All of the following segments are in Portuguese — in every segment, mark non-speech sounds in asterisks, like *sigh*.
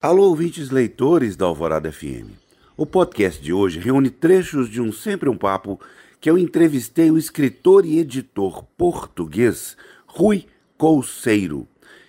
Alô, ouvintes leitores da Alvorada FM. O podcast de hoje reúne trechos de um Sempre um Papo que eu entrevistei o escritor e editor português Rui Couceiro.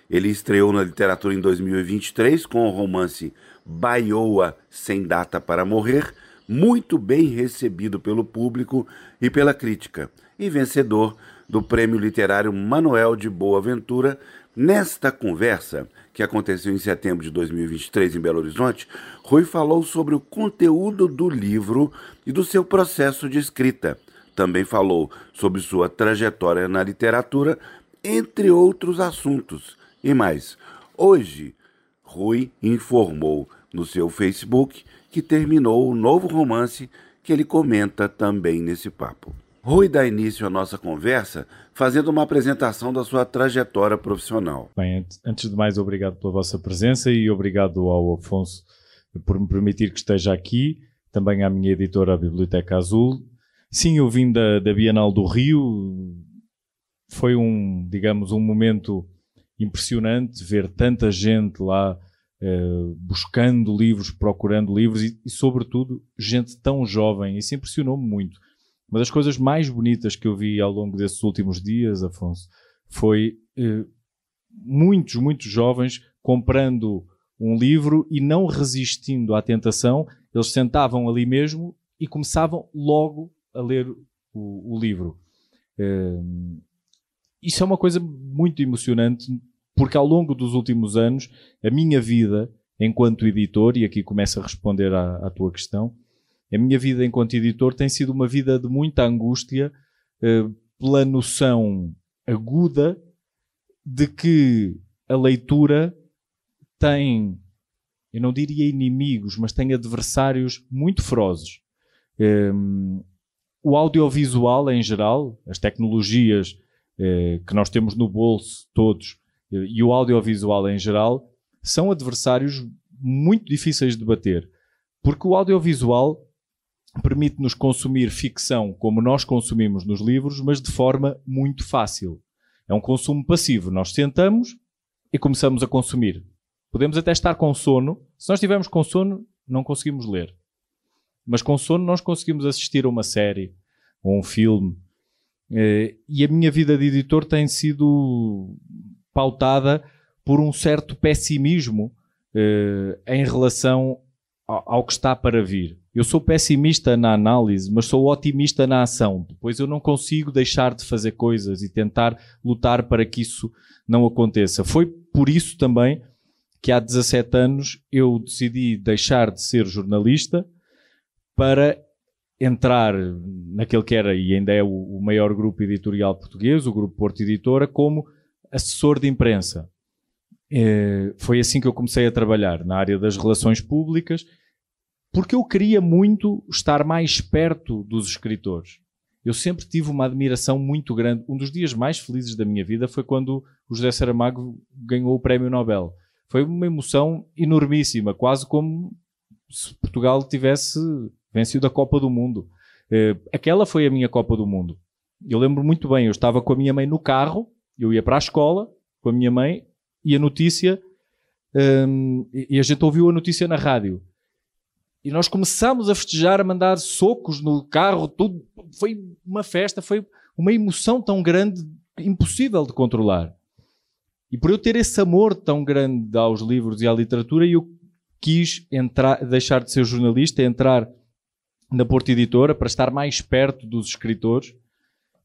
Ele estreou na literatura em 2023 com o romance Baioa Sem Data para Morrer, muito bem recebido pelo público e pela crítica, e vencedor do Prêmio Literário Manuel de Boa Ventura Nesta conversa, que aconteceu em setembro de 2023 em Belo Horizonte, Rui falou sobre o conteúdo do livro e do seu processo de escrita. Também falou sobre sua trajetória na literatura, entre outros assuntos. E mais, hoje, Rui informou no seu Facebook que terminou o novo romance que ele comenta também nesse papo. Rui dá início à nossa conversa fazendo uma apresentação da sua trajetória profissional. Bem, antes de mais, obrigado pela vossa presença e obrigado ao Afonso por me permitir que esteja aqui, também à minha editora, a Biblioteca Azul. Sim, eu vim da, da Bienal do Rio, foi um, digamos, um momento impressionante ver tanta gente lá eh, buscando livros, procurando livros e, e, sobretudo, gente tão jovem. Isso impressionou-me muito uma das coisas mais bonitas que eu vi ao longo desses últimos dias, Afonso, foi eh, muitos, muitos jovens comprando um livro e não resistindo à tentação, eles sentavam ali mesmo e começavam logo a ler o, o livro. Eh, isso é uma coisa muito emocionante, porque ao longo dos últimos anos, a minha vida enquanto editor, e aqui começa a responder à, à tua questão, a minha vida enquanto editor tem sido uma vida de muita angústia uh, pela noção aguda de que a leitura tem, eu não diria inimigos, mas tem adversários muito ferozes. Ehm, o audiovisual em geral, as tecnologias uh, que nós temos no bolso todos uh, e o audiovisual em geral são adversários muito difíceis de bater. Porque o audiovisual permite-nos consumir ficção como nós consumimos nos livros, mas de forma muito fácil. É um consumo passivo. Nós sentamos e começamos a consumir. Podemos até estar com sono. Se nós estivermos com sono, não conseguimos ler. Mas com sono nós conseguimos assistir a uma série ou um filme. Eh, e a minha vida de editor tem sido pautada por um certo pessimismo eh, em relação ao que está para vir. Eu sou pessimista na análise, mas sou otimista na ação, pois eu não consigo deixar de fazer coisas e tentar lutar para que isso não aconteça. Foi por isso também que há 17 anos eu decidi deixar de ser jornalista para entrar naquele que era e ainda é o maior grupo editorial português, o Grupo Porto Editora, como assessor de imprensa. É, foi assim que eu comecei a trabalhar na área das relações públicas porque eu queria muito estar mais perto dos escritores. Eu sempre tive uma admiração muito grande. Um dos dias mais felizes da minha vida foi quando o José Saramago ganhou o Prémio Nobel. Foi uma emoção enormíssima, quase como se Portugal tivesse vencido a Copa do Mundo. Eh, aquela foi a minha Copa do Mundo. Eu lembro muito bem, eu estava com a minha mãe no carro, eu ia para a escola com a minha mãe e a notícia, um, e a gente ouviu a notícia na rádio. E nós começámos a festejar, a mandar socos no carro, tudo. Foi uma festa, foi uma emoção tão grande, impossível de controlar. E por eu ter esse amor tão grande aos livros e à literatura, eu quis entrar, deixar de ser jornalista, entrar na Porta Editora para estar mais perto dos escritores.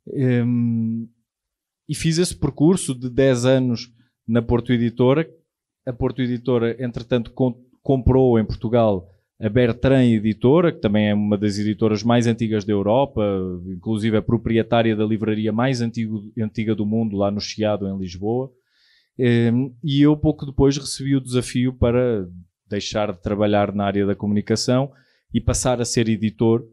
Um, e fiz esse percurso de 10 anos na Porto Editora. A Porto Editora, entretanto, comprou em Portugal a Bertrand Editora, que também é uma das editoras mais antigas da Europa, inclusive é proprietária da livraria mais antigo, antiga do mundo, lá no Chiado, em Lisboa. Ehm, e eu, pouco depois, recebi o desafio para deixar de trabalhar na área da comunicação e passar a ser editor,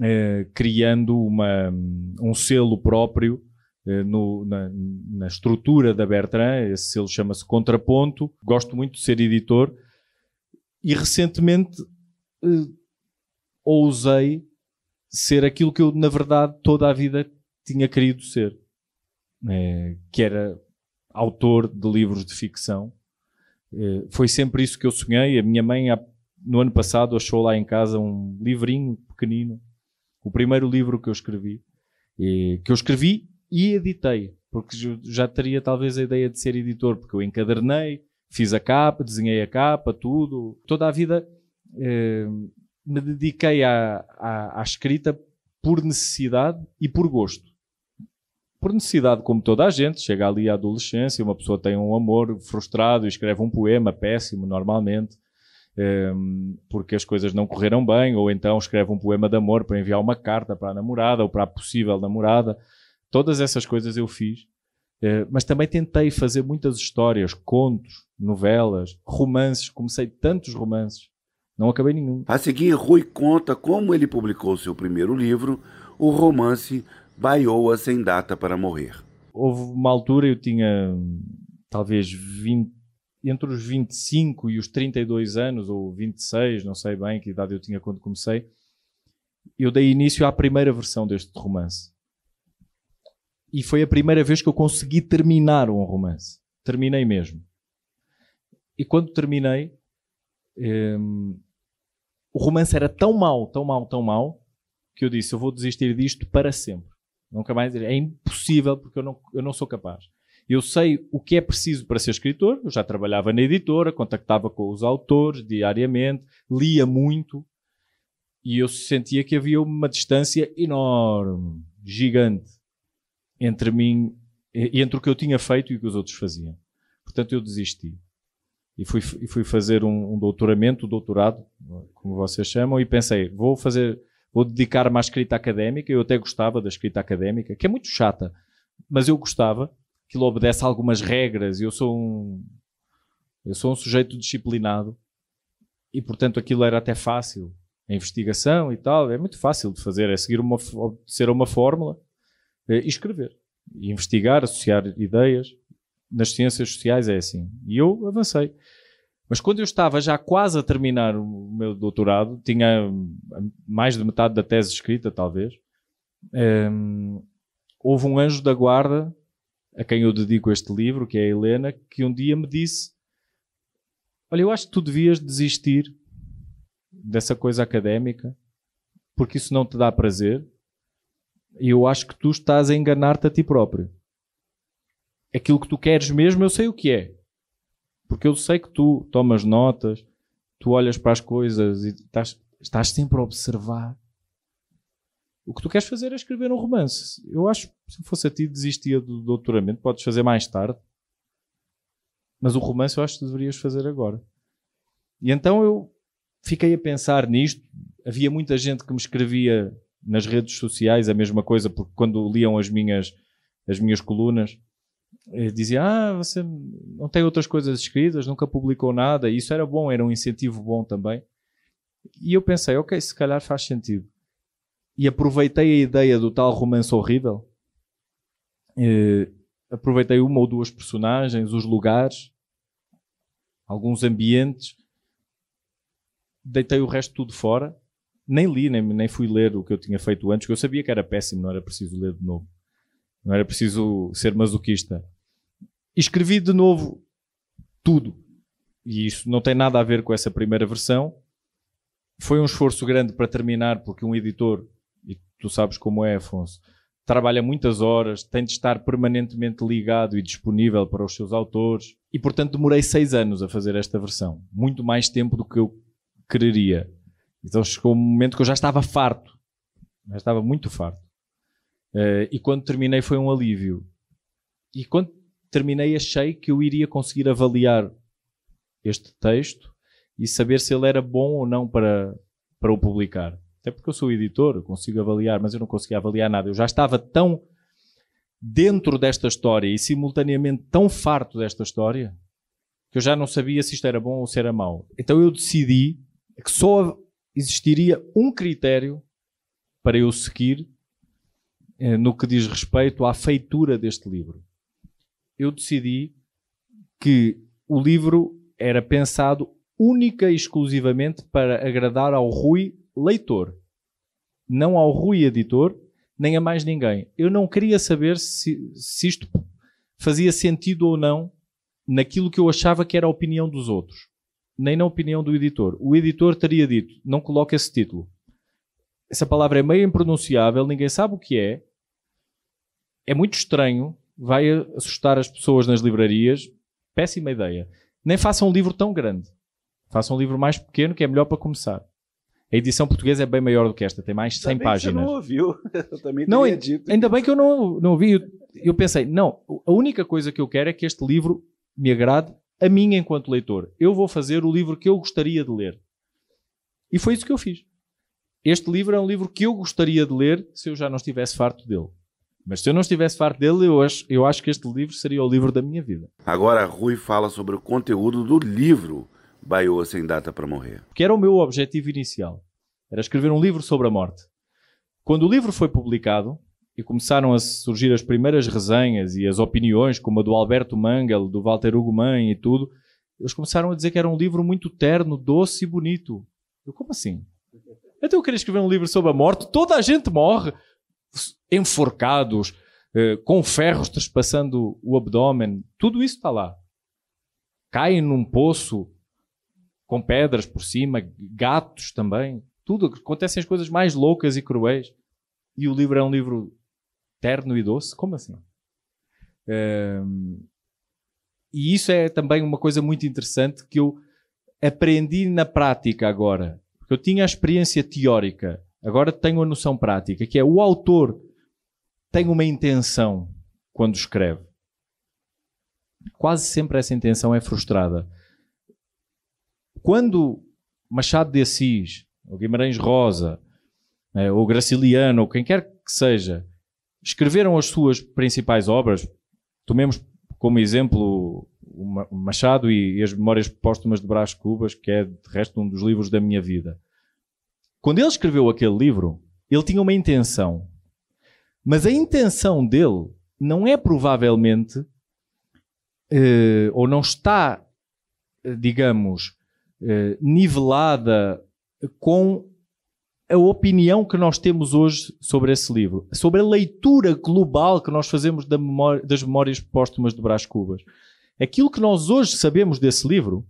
eh, criando uma, um selo próprio eh, no, na, na, estrutura da Bertrand. Esse selo chama-se Contraponto. Gosto muito de ser editor e recentemente uh, ousei ser aquilo que eu, na verdade, toda a vida tinha querido ser. É, que era autor de livros de ficção. Eh, foi sempre isso que eu sonhei. A minha mãe, no ano passado, achou lá em casa um livrinho pequenino, o primeiro livro que eu escrevi, que eu escrevi e editei, porque já teria talvez a ideia de ser editor, porque eu encadernei, fiz a capa, desenhei a capa, tudo. Toda a vida eh, me dediquei à, à, à escrita por necessidade e por gosto por necessidade, como toda a gente, chega ali à adolescência, uma pessoa tem um amor frustrado e escreve um poema péssimo, normalmente, um, porque as coisas não correram bem, ou então escreve um poema de amor para enviar uma carta para a namorada ou para a possível namorada. Todas essas coisas eu fiz. Uh, mas também tentei fazer muitas histórias, contos, novelas, romances. Comecei tantos romances, não acabei nenhum. A seguir, Rui conta como ele publicou seu primeiro livro, o romance Baioa sem data para morrer. Houve uma altura, eu tinha talvez 20, entre os 25 e os 32 anos, ou 26, não sei bem que idade eu tinha quando comecei, eu dei início à primeira versão deste romance. E foi a primeira vez que eu consegui terminar um romance. Terminei mesmo. E quando terminei, um, o romance era tão mau, tão mau, tão mau, que eu disse: eu vou desistir disto para sempre. Nunca mais. É impossível porque eu não, eu não sou capaz. Eu sei o que é preciso para ser escritor. Eu já trabalhava na editora, contactava com os autores diariamente, lia muito e eu sentia que havia uma distância enorme, gigante, entre mim entre o que eu tinha feito e o que os outros faziam. Portanto, eu desisti. E fui, e fui fazer um, um doutoramento, doutorado, como vocês chamam, e pensei, vou fazer vou dedicar-me à escrita académica. Eu até gostava da escrita académica, que é muito chata, mas eu gostava. Aquilo obedece a algumas regras. Eu sou um, eu sou um sujeito disciplinado e, portanto, aquilo era até fácil. A investigação e tal é muito fácil de fazer. É seguir uma, ser uma fórmula e escrever. E investigar, associar ideias. Nas ciências sociais é assim. E eu avancei. Mas quando eu estava já quase a terminar o meu doutorado, tinha mais de metade da tese escrita, talvez, um, houve um anjo da guarda, a quem eu dedico este livro, que é a Helena, que um dia me disse: Olha, eu acho que tu devias desistir dessa coisa académica, porque isso não te dá prazer, eu acho que tu estás a enganar-te a ti próprio. Aquilo que tu queres mesmo, eu sei o que é. Porque eu sei que tu tomas notas, tu olhas para as coisas e estás, estás sempre a observar. O que tu queres fazer é escrever um romance. Eu acho, se fosse a ti, desistia do doutoramento. Podes fazer mais tarde. Mas o romance eu acho que deverias fazer agora. E então eu fiquei a pensar nisto. Havia muita gente que me escrevia nas redes sociais a mesma coisa, porque quando liam as minhas, as minhas colunas, eh, dizia, ah, você não tem outras coisas escritas, nunca publicou nada. E isso era bom, era um incentivo bom também. E eu pensei, ok, se calhar faz sentido. E aproveitei a ideia do tal romance horrível. Eh, aproveitei uma ou duas personagens, os lugares, alguns ambientes. Deitei o resto tudo fora. Nem li, nem, nem fui ler o que eu tinha feito antes, porque eu sabia que era péssimo, não era preciso ler de novo. Não era preciso ser masoquista escrevi de novo tudo. E isso não tem nada a ver com essa primeira versão. Foi um esforço grande para terminar, porque um editor, e tu sabes como é, Afonso, trabalha muitas horas, tem de estar permanentemente ligado e disponível para os seus autores. E, portanto, demorei seis anos a fazer esta versão. Muito mais tempo do que eu quereria. Então chegou um momento que eu já estava farto. Já estava muito farto. Uh, e quando terminei foi um alívio. E quando terminei, achei que eu iria conseguir avaliar este texto e saber se ele era bom ou não para, para o publicar. Até porque eu sou editor, consigo avaliar, mas eu não conseguia avaliar nada. Eu já estava tão dentro desta história e simultaneamente tão farto desta história que eu já não sabia se isto era bom ou se era mau. Então eu decidi que só existiria um critério para eu seguir eh, no que diz respeito à feitura deste livro eu decidi que o livro era pensado única e exclusivamente para agradar ao Rui leitor, não ao Rui editor, nem a mais ninguém. Eu não queria saber se, se isto fazia sentido ou não naquilo que eu achava que era a opinião dos outros, nem na opinião do editor. O editor teria dito: não coloque esse título. Essa palavra é meio impronunciável, ninguém sabe o que é. É muito estranho, vai assustar as pessoas nas livrarias. Péssima ideia. Nem façam um livro tão grande. Façam um livro mais pequeno, que é melhor para começar. A edição portuguesa é bem maior do que esta, tem mais de 100 Também páginas. Você não ouviu? *laughs* Eu também Não, dito. ainda bem que eu não, não ouvi. Eu, eu pensei, não, a única coisa que eu quero é que este livro me agrade a mim enquanto leitor. Eu vou fazer o livro que eu gostaria de ler. E foi isso que eu fiz. Este livro é um livro que eu gostaria de ler se eu já não estivesse farto dele. Mas se eu não estivesse farto dele, eu acho, eu acho que este livro seria o livro da minha vida. Agora, Rui fala sobre o conteúdo do livro Baiô Sem Data para Morrer. que era o meu objetivo inicial. Era escrever um livro sobre a morte. Quando o livro foi publicado e começaram a surgir as primeiras resenhas e as opiniões, como a do Alberto Mangel, do Walter Hugo Mãe e tudo, eles começaram a dizer que era um livro muito terno, doce e bonito. Eu, como assim? Então eu queria escrever um livro sobre a morte, toda a gente morre, enforcados, eh, com ferros trespassando o abdômen, tudo isso está lá. Caem num poço, com pedras por cima, gatos também, tudo. Acontecem as coisas mais loucas e cruéis. E o livro é um livro terno e doce? Como assim? Ehm, e isso é também uma coisa muito interessante que eu aprendi na prática agora. Porque eu tinha a experiência teórica, agora tenho a noção prática, que é o autor tem uma intenção quando escreve. Quase sempre essa intenção é frustrada quando Machado de Assis, ou Guimarães Rosa, eh, ou Graciliano, ou quem quer que seja, escreveram as suas principais obras, tomemos como exemplo o Ma- o Machado e, e as Memórias Póstumas de Brás Cubas, que é de resto um dos livros da minha vida. Quando ele escreveu aquele livro, ele tinha uma intenção. Mas a intenção dele não é provavelmente, eh, ou não está, eh, digamos, eh, nivelada com a opinião que nós temos hoje sobre esse livro, sobre a leitura global que nós fazemos da memória- das memórias póstumas de Brás Cubas. Aquilo que nós hoje sabemos desse livro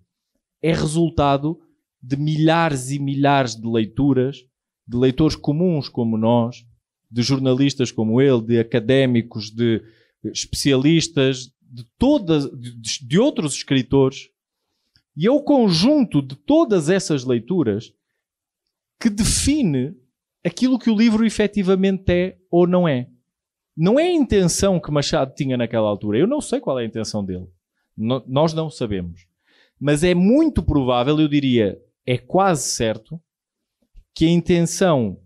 é resultado de milhares e milhares de leituras, de leitores comuns como nós, de jornalistas como ele, de académicos, de especialistas, de, todas, de, de outros escritores e é o conjunto de todas essas leituras que define aquilo que o livro efetivamente é ou não é. Não é a intenção que Machado tinha naquela altura. Eu não sei qual é a intenção dele. No- nós não sabemos. Mas é muito provável, eu diria, é quase certo, que a intenção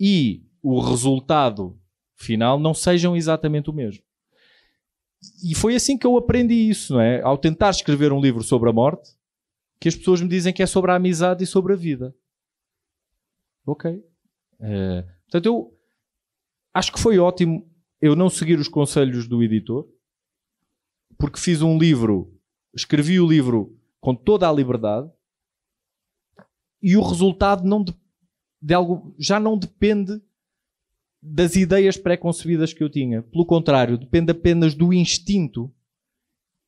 e o resultado final não sejam exatamente o mesmo. E foi assim que eu aprendi isso, não é? Ao tentar escrever um livro sobre a morte, que as pessoas me dizem que é sobre a amizade e sobre a vida. Ok. Eh, portanto, eu acho que foi ótimo eu não seguir os conselhos do editor, porque fiz um livro, escrevi o livro com toda a liberdade e o resultado não de, de algo já não depende das ideias pré-concebidas que eu tinha. Pelo contrário, depende apenas do instinto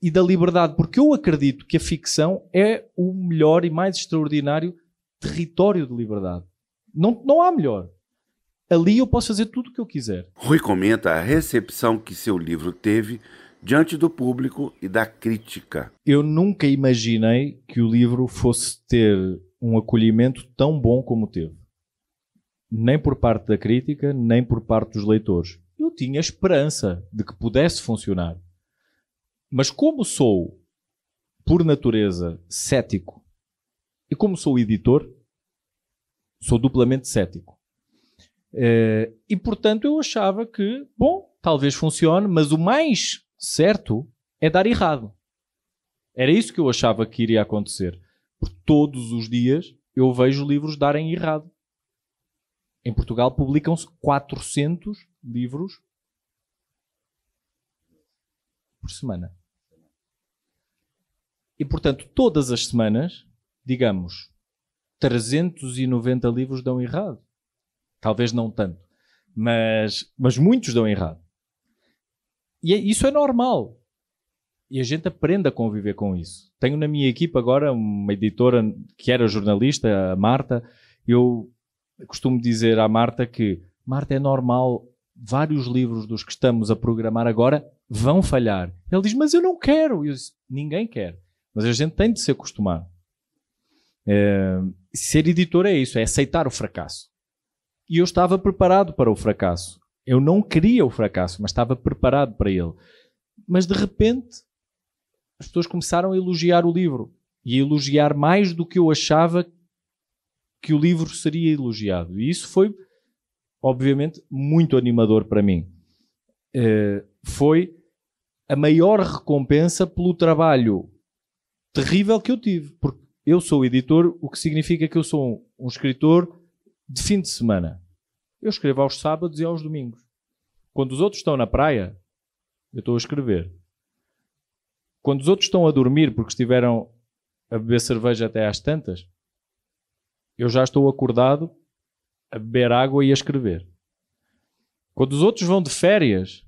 e da liberdade, porque eu acredito que a ficção é o melhor e mais extraordinário território de liberdade. Não, não há melhor. Ali eu posso fazer tudo o que eu quiser. Rui comenta a recepção que seu livro teve diante do público e da crítica. Eu nunca imaginei que o livro fosse ter um acolhimento tão bom como teve. Nem por parte da crítica, nem por parte dos leitores. Eu tinha esperança de que pudesse funcionar. Mas como sou, por natureza, cético, e como sou editor, sou duplamente cético. Eh, e portanto eu achava que, bom, talvez funcione, mas o mais certo é dar errado. Era isso que eu achava que iria acontecer. Porque todos os dias eu vejo livros darem errado. Em Portugal publicam-se 400 livros por semana. E portanto, todas as semanas, digamos, 390 livros dão errado. Talvez não tanto. Mas, mas muitos dão errado. E é- isso é normal. e a gente aprende a conviver com isso. Tenho na minha equipe agora uma editora que era jornalista, a Marta. Eu costumo dizer à Marta que, Marta, é normal, vários livros dos que estamos a programar agora vão falhar. Ele diz, mas eu não quero. Eu disse, ninguém quer. Mas a gente tem de se acostumar. É, ser editor é isso, é aceitar o fracasso. E eu estava preparado para o fracasso. Eu não queria o fracasso, mas estava preparado para ele. Mas de repente as pessoas começaram a elogiar o livro e a elogiar mais do que eu achava que o livro seria elogiado. E isso foi, obviamente, muito animador para mim. Uh, foi a maior recompensa pelo trabalho terrível que eu tive. Porque eu sou editor, o que significa que eu sou um, escritor de fim de semana. Eu escrevo aos sábados e aos domingos. Quando os outros estão na praia, eu estou a escrever. Quando os outros estão a dormir porque estiveram a beber cerveja até às tantas, eu já estou acordado a beber água e a escrever. Quando os outros vão de férias,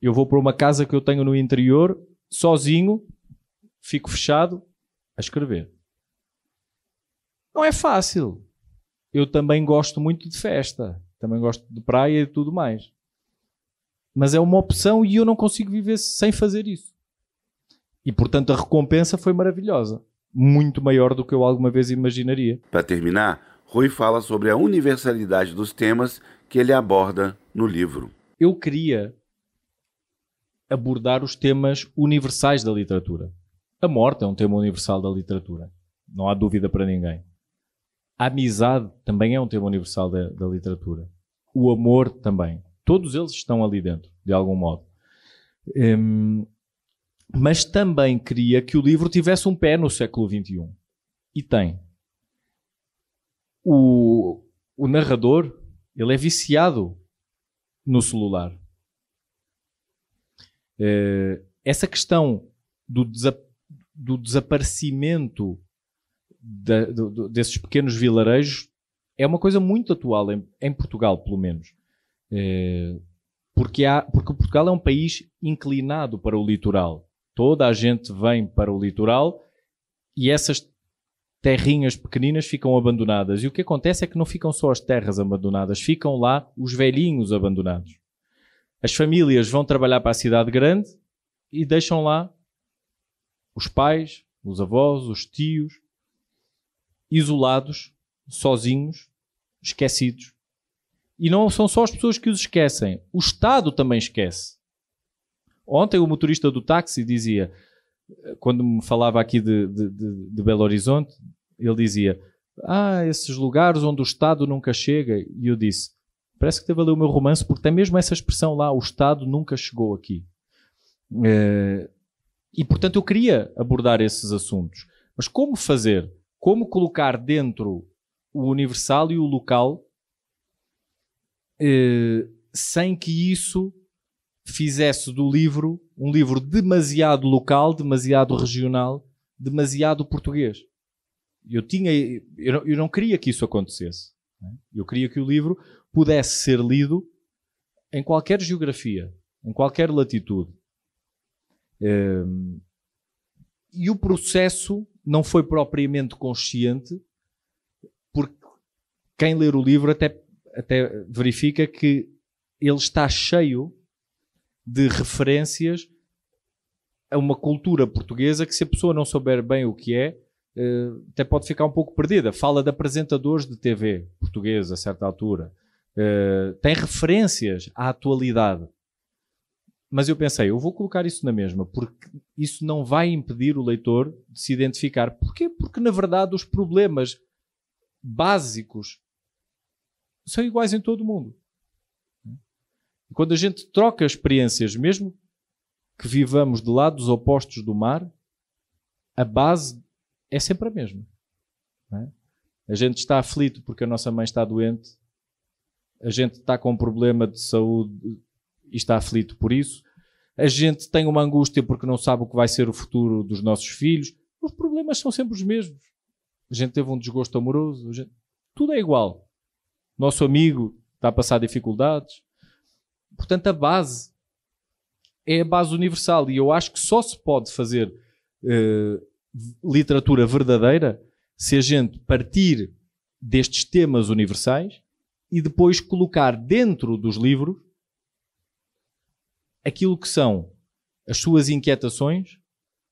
eu vou para uma casa que eu tenho no interior, sozinho, fico fechado a escrever. Não é fácil. Eu também gosto muito de festa, também gosto de praia e tudo mais. Mas é uma opção e eu não consigo viver sem fazer isso. E, portanto, a recompensa foi maravilhosa. Muito maior do que eu alguma vez imaginaria. Para terminar, Rui fala sobre a universalidade dos temas que ele aborda no livro. Eu queria abordar os temas universais da literatura. A morte é um tema universal da literatura. Não há dúvida para ninguém. A amizade também é um tema universal da, da literatura. O amor também. Todos eles estão ali dentro, de algum modo. Hum, mas também queria que o livro tivesse um pé no século XXI. E tem. O, o narrador, ele é viciado no celular. É, essa questão do, do desaparecimento da, do, desses pequenos vilarejos é uma coisa muito atual em, em Portugal, pelo menos. É, porque, há, porque Portugal é um país inclinado para o litoral. Toda a gente vem para o litoral e essas terrinhas pequeninas ficam abandonadas. E o que acontece é que não ficam só as terras abandonadas, ficam lá os velhinhos abandonados. As famílias vão trabalhar para a cidade grande e deixam lá os pais, os avós, os tios, isolados, sozinhos, esquecidos. E não são só as pessoas que os esquecem, o Estado também esquece. Ontem o motorista do táxi dizia, quando me falava aqui de, de, de, de Belo Horizonte, ele dizia: Ah, esses lugares onde o Estado nunca chega. E eu disse: Parece que teve a ler o meu romance, porque tem mesmo essa expressão lá: o Estado nunca chegou aqui. É, e portanto eu queria abordar esses assuntos. Mas como fazer? Como colocar dentro o universal e o local é, sem que isso fizesse do livro um livro demasiado local, demasiado regional, demasiado português. Eu tinha, eu não, eu não queria que isso acontecesse. Né? Eu queria que o livro pudesse ser lido em qualquer geografia, em qualquer latitude. E o processo não foi propriamente consciente, porque quem ler o livro até, até verifica que ele está cheio de referências a uma cultura portuguesa que, se a pessoa não souber bem o que é, eh, até pode ficar um pouco perdida. Fala de apresentadores de TV portugueses a certa altura. Eh, tem referências à atualidade. Mas eu pensei, eu vou colocar isso na mesma, porque isso não vai impedir o leitor de se identificar. Porquê? Porque, na verdade, os problemas básicos são iguais em todo o mundo. E quando a gente troca experiências, mesmo que vivamos de lados opostos do mar, a base é sempre a mesma. É? A gente está aflito porque a nossa mãe está doente, a gente está com um problema de saúde e está aflito por isso, a gente tem uma angústia porque não sabe o que vai ser o futuro dos nossos filhos. Os problemas são sempre os mesmos. A gente teve um desgosto amoroso, gente... tudo é igual. Nosso amigo está a passar dificuldades, Portanto, a base é a base universal e eu acho que só se pode fazer uh, literatura verdadeira se a gente partir destes temas universais e depois colocar dentro dos livros aquilo que são as suas inquietações,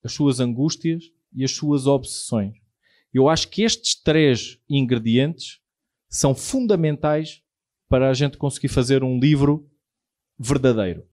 as suas angústias e as suas obsessões. Eu acho que estes três ingredientes são fundamentais para a gente conseguir fazer um livro verdadeiro.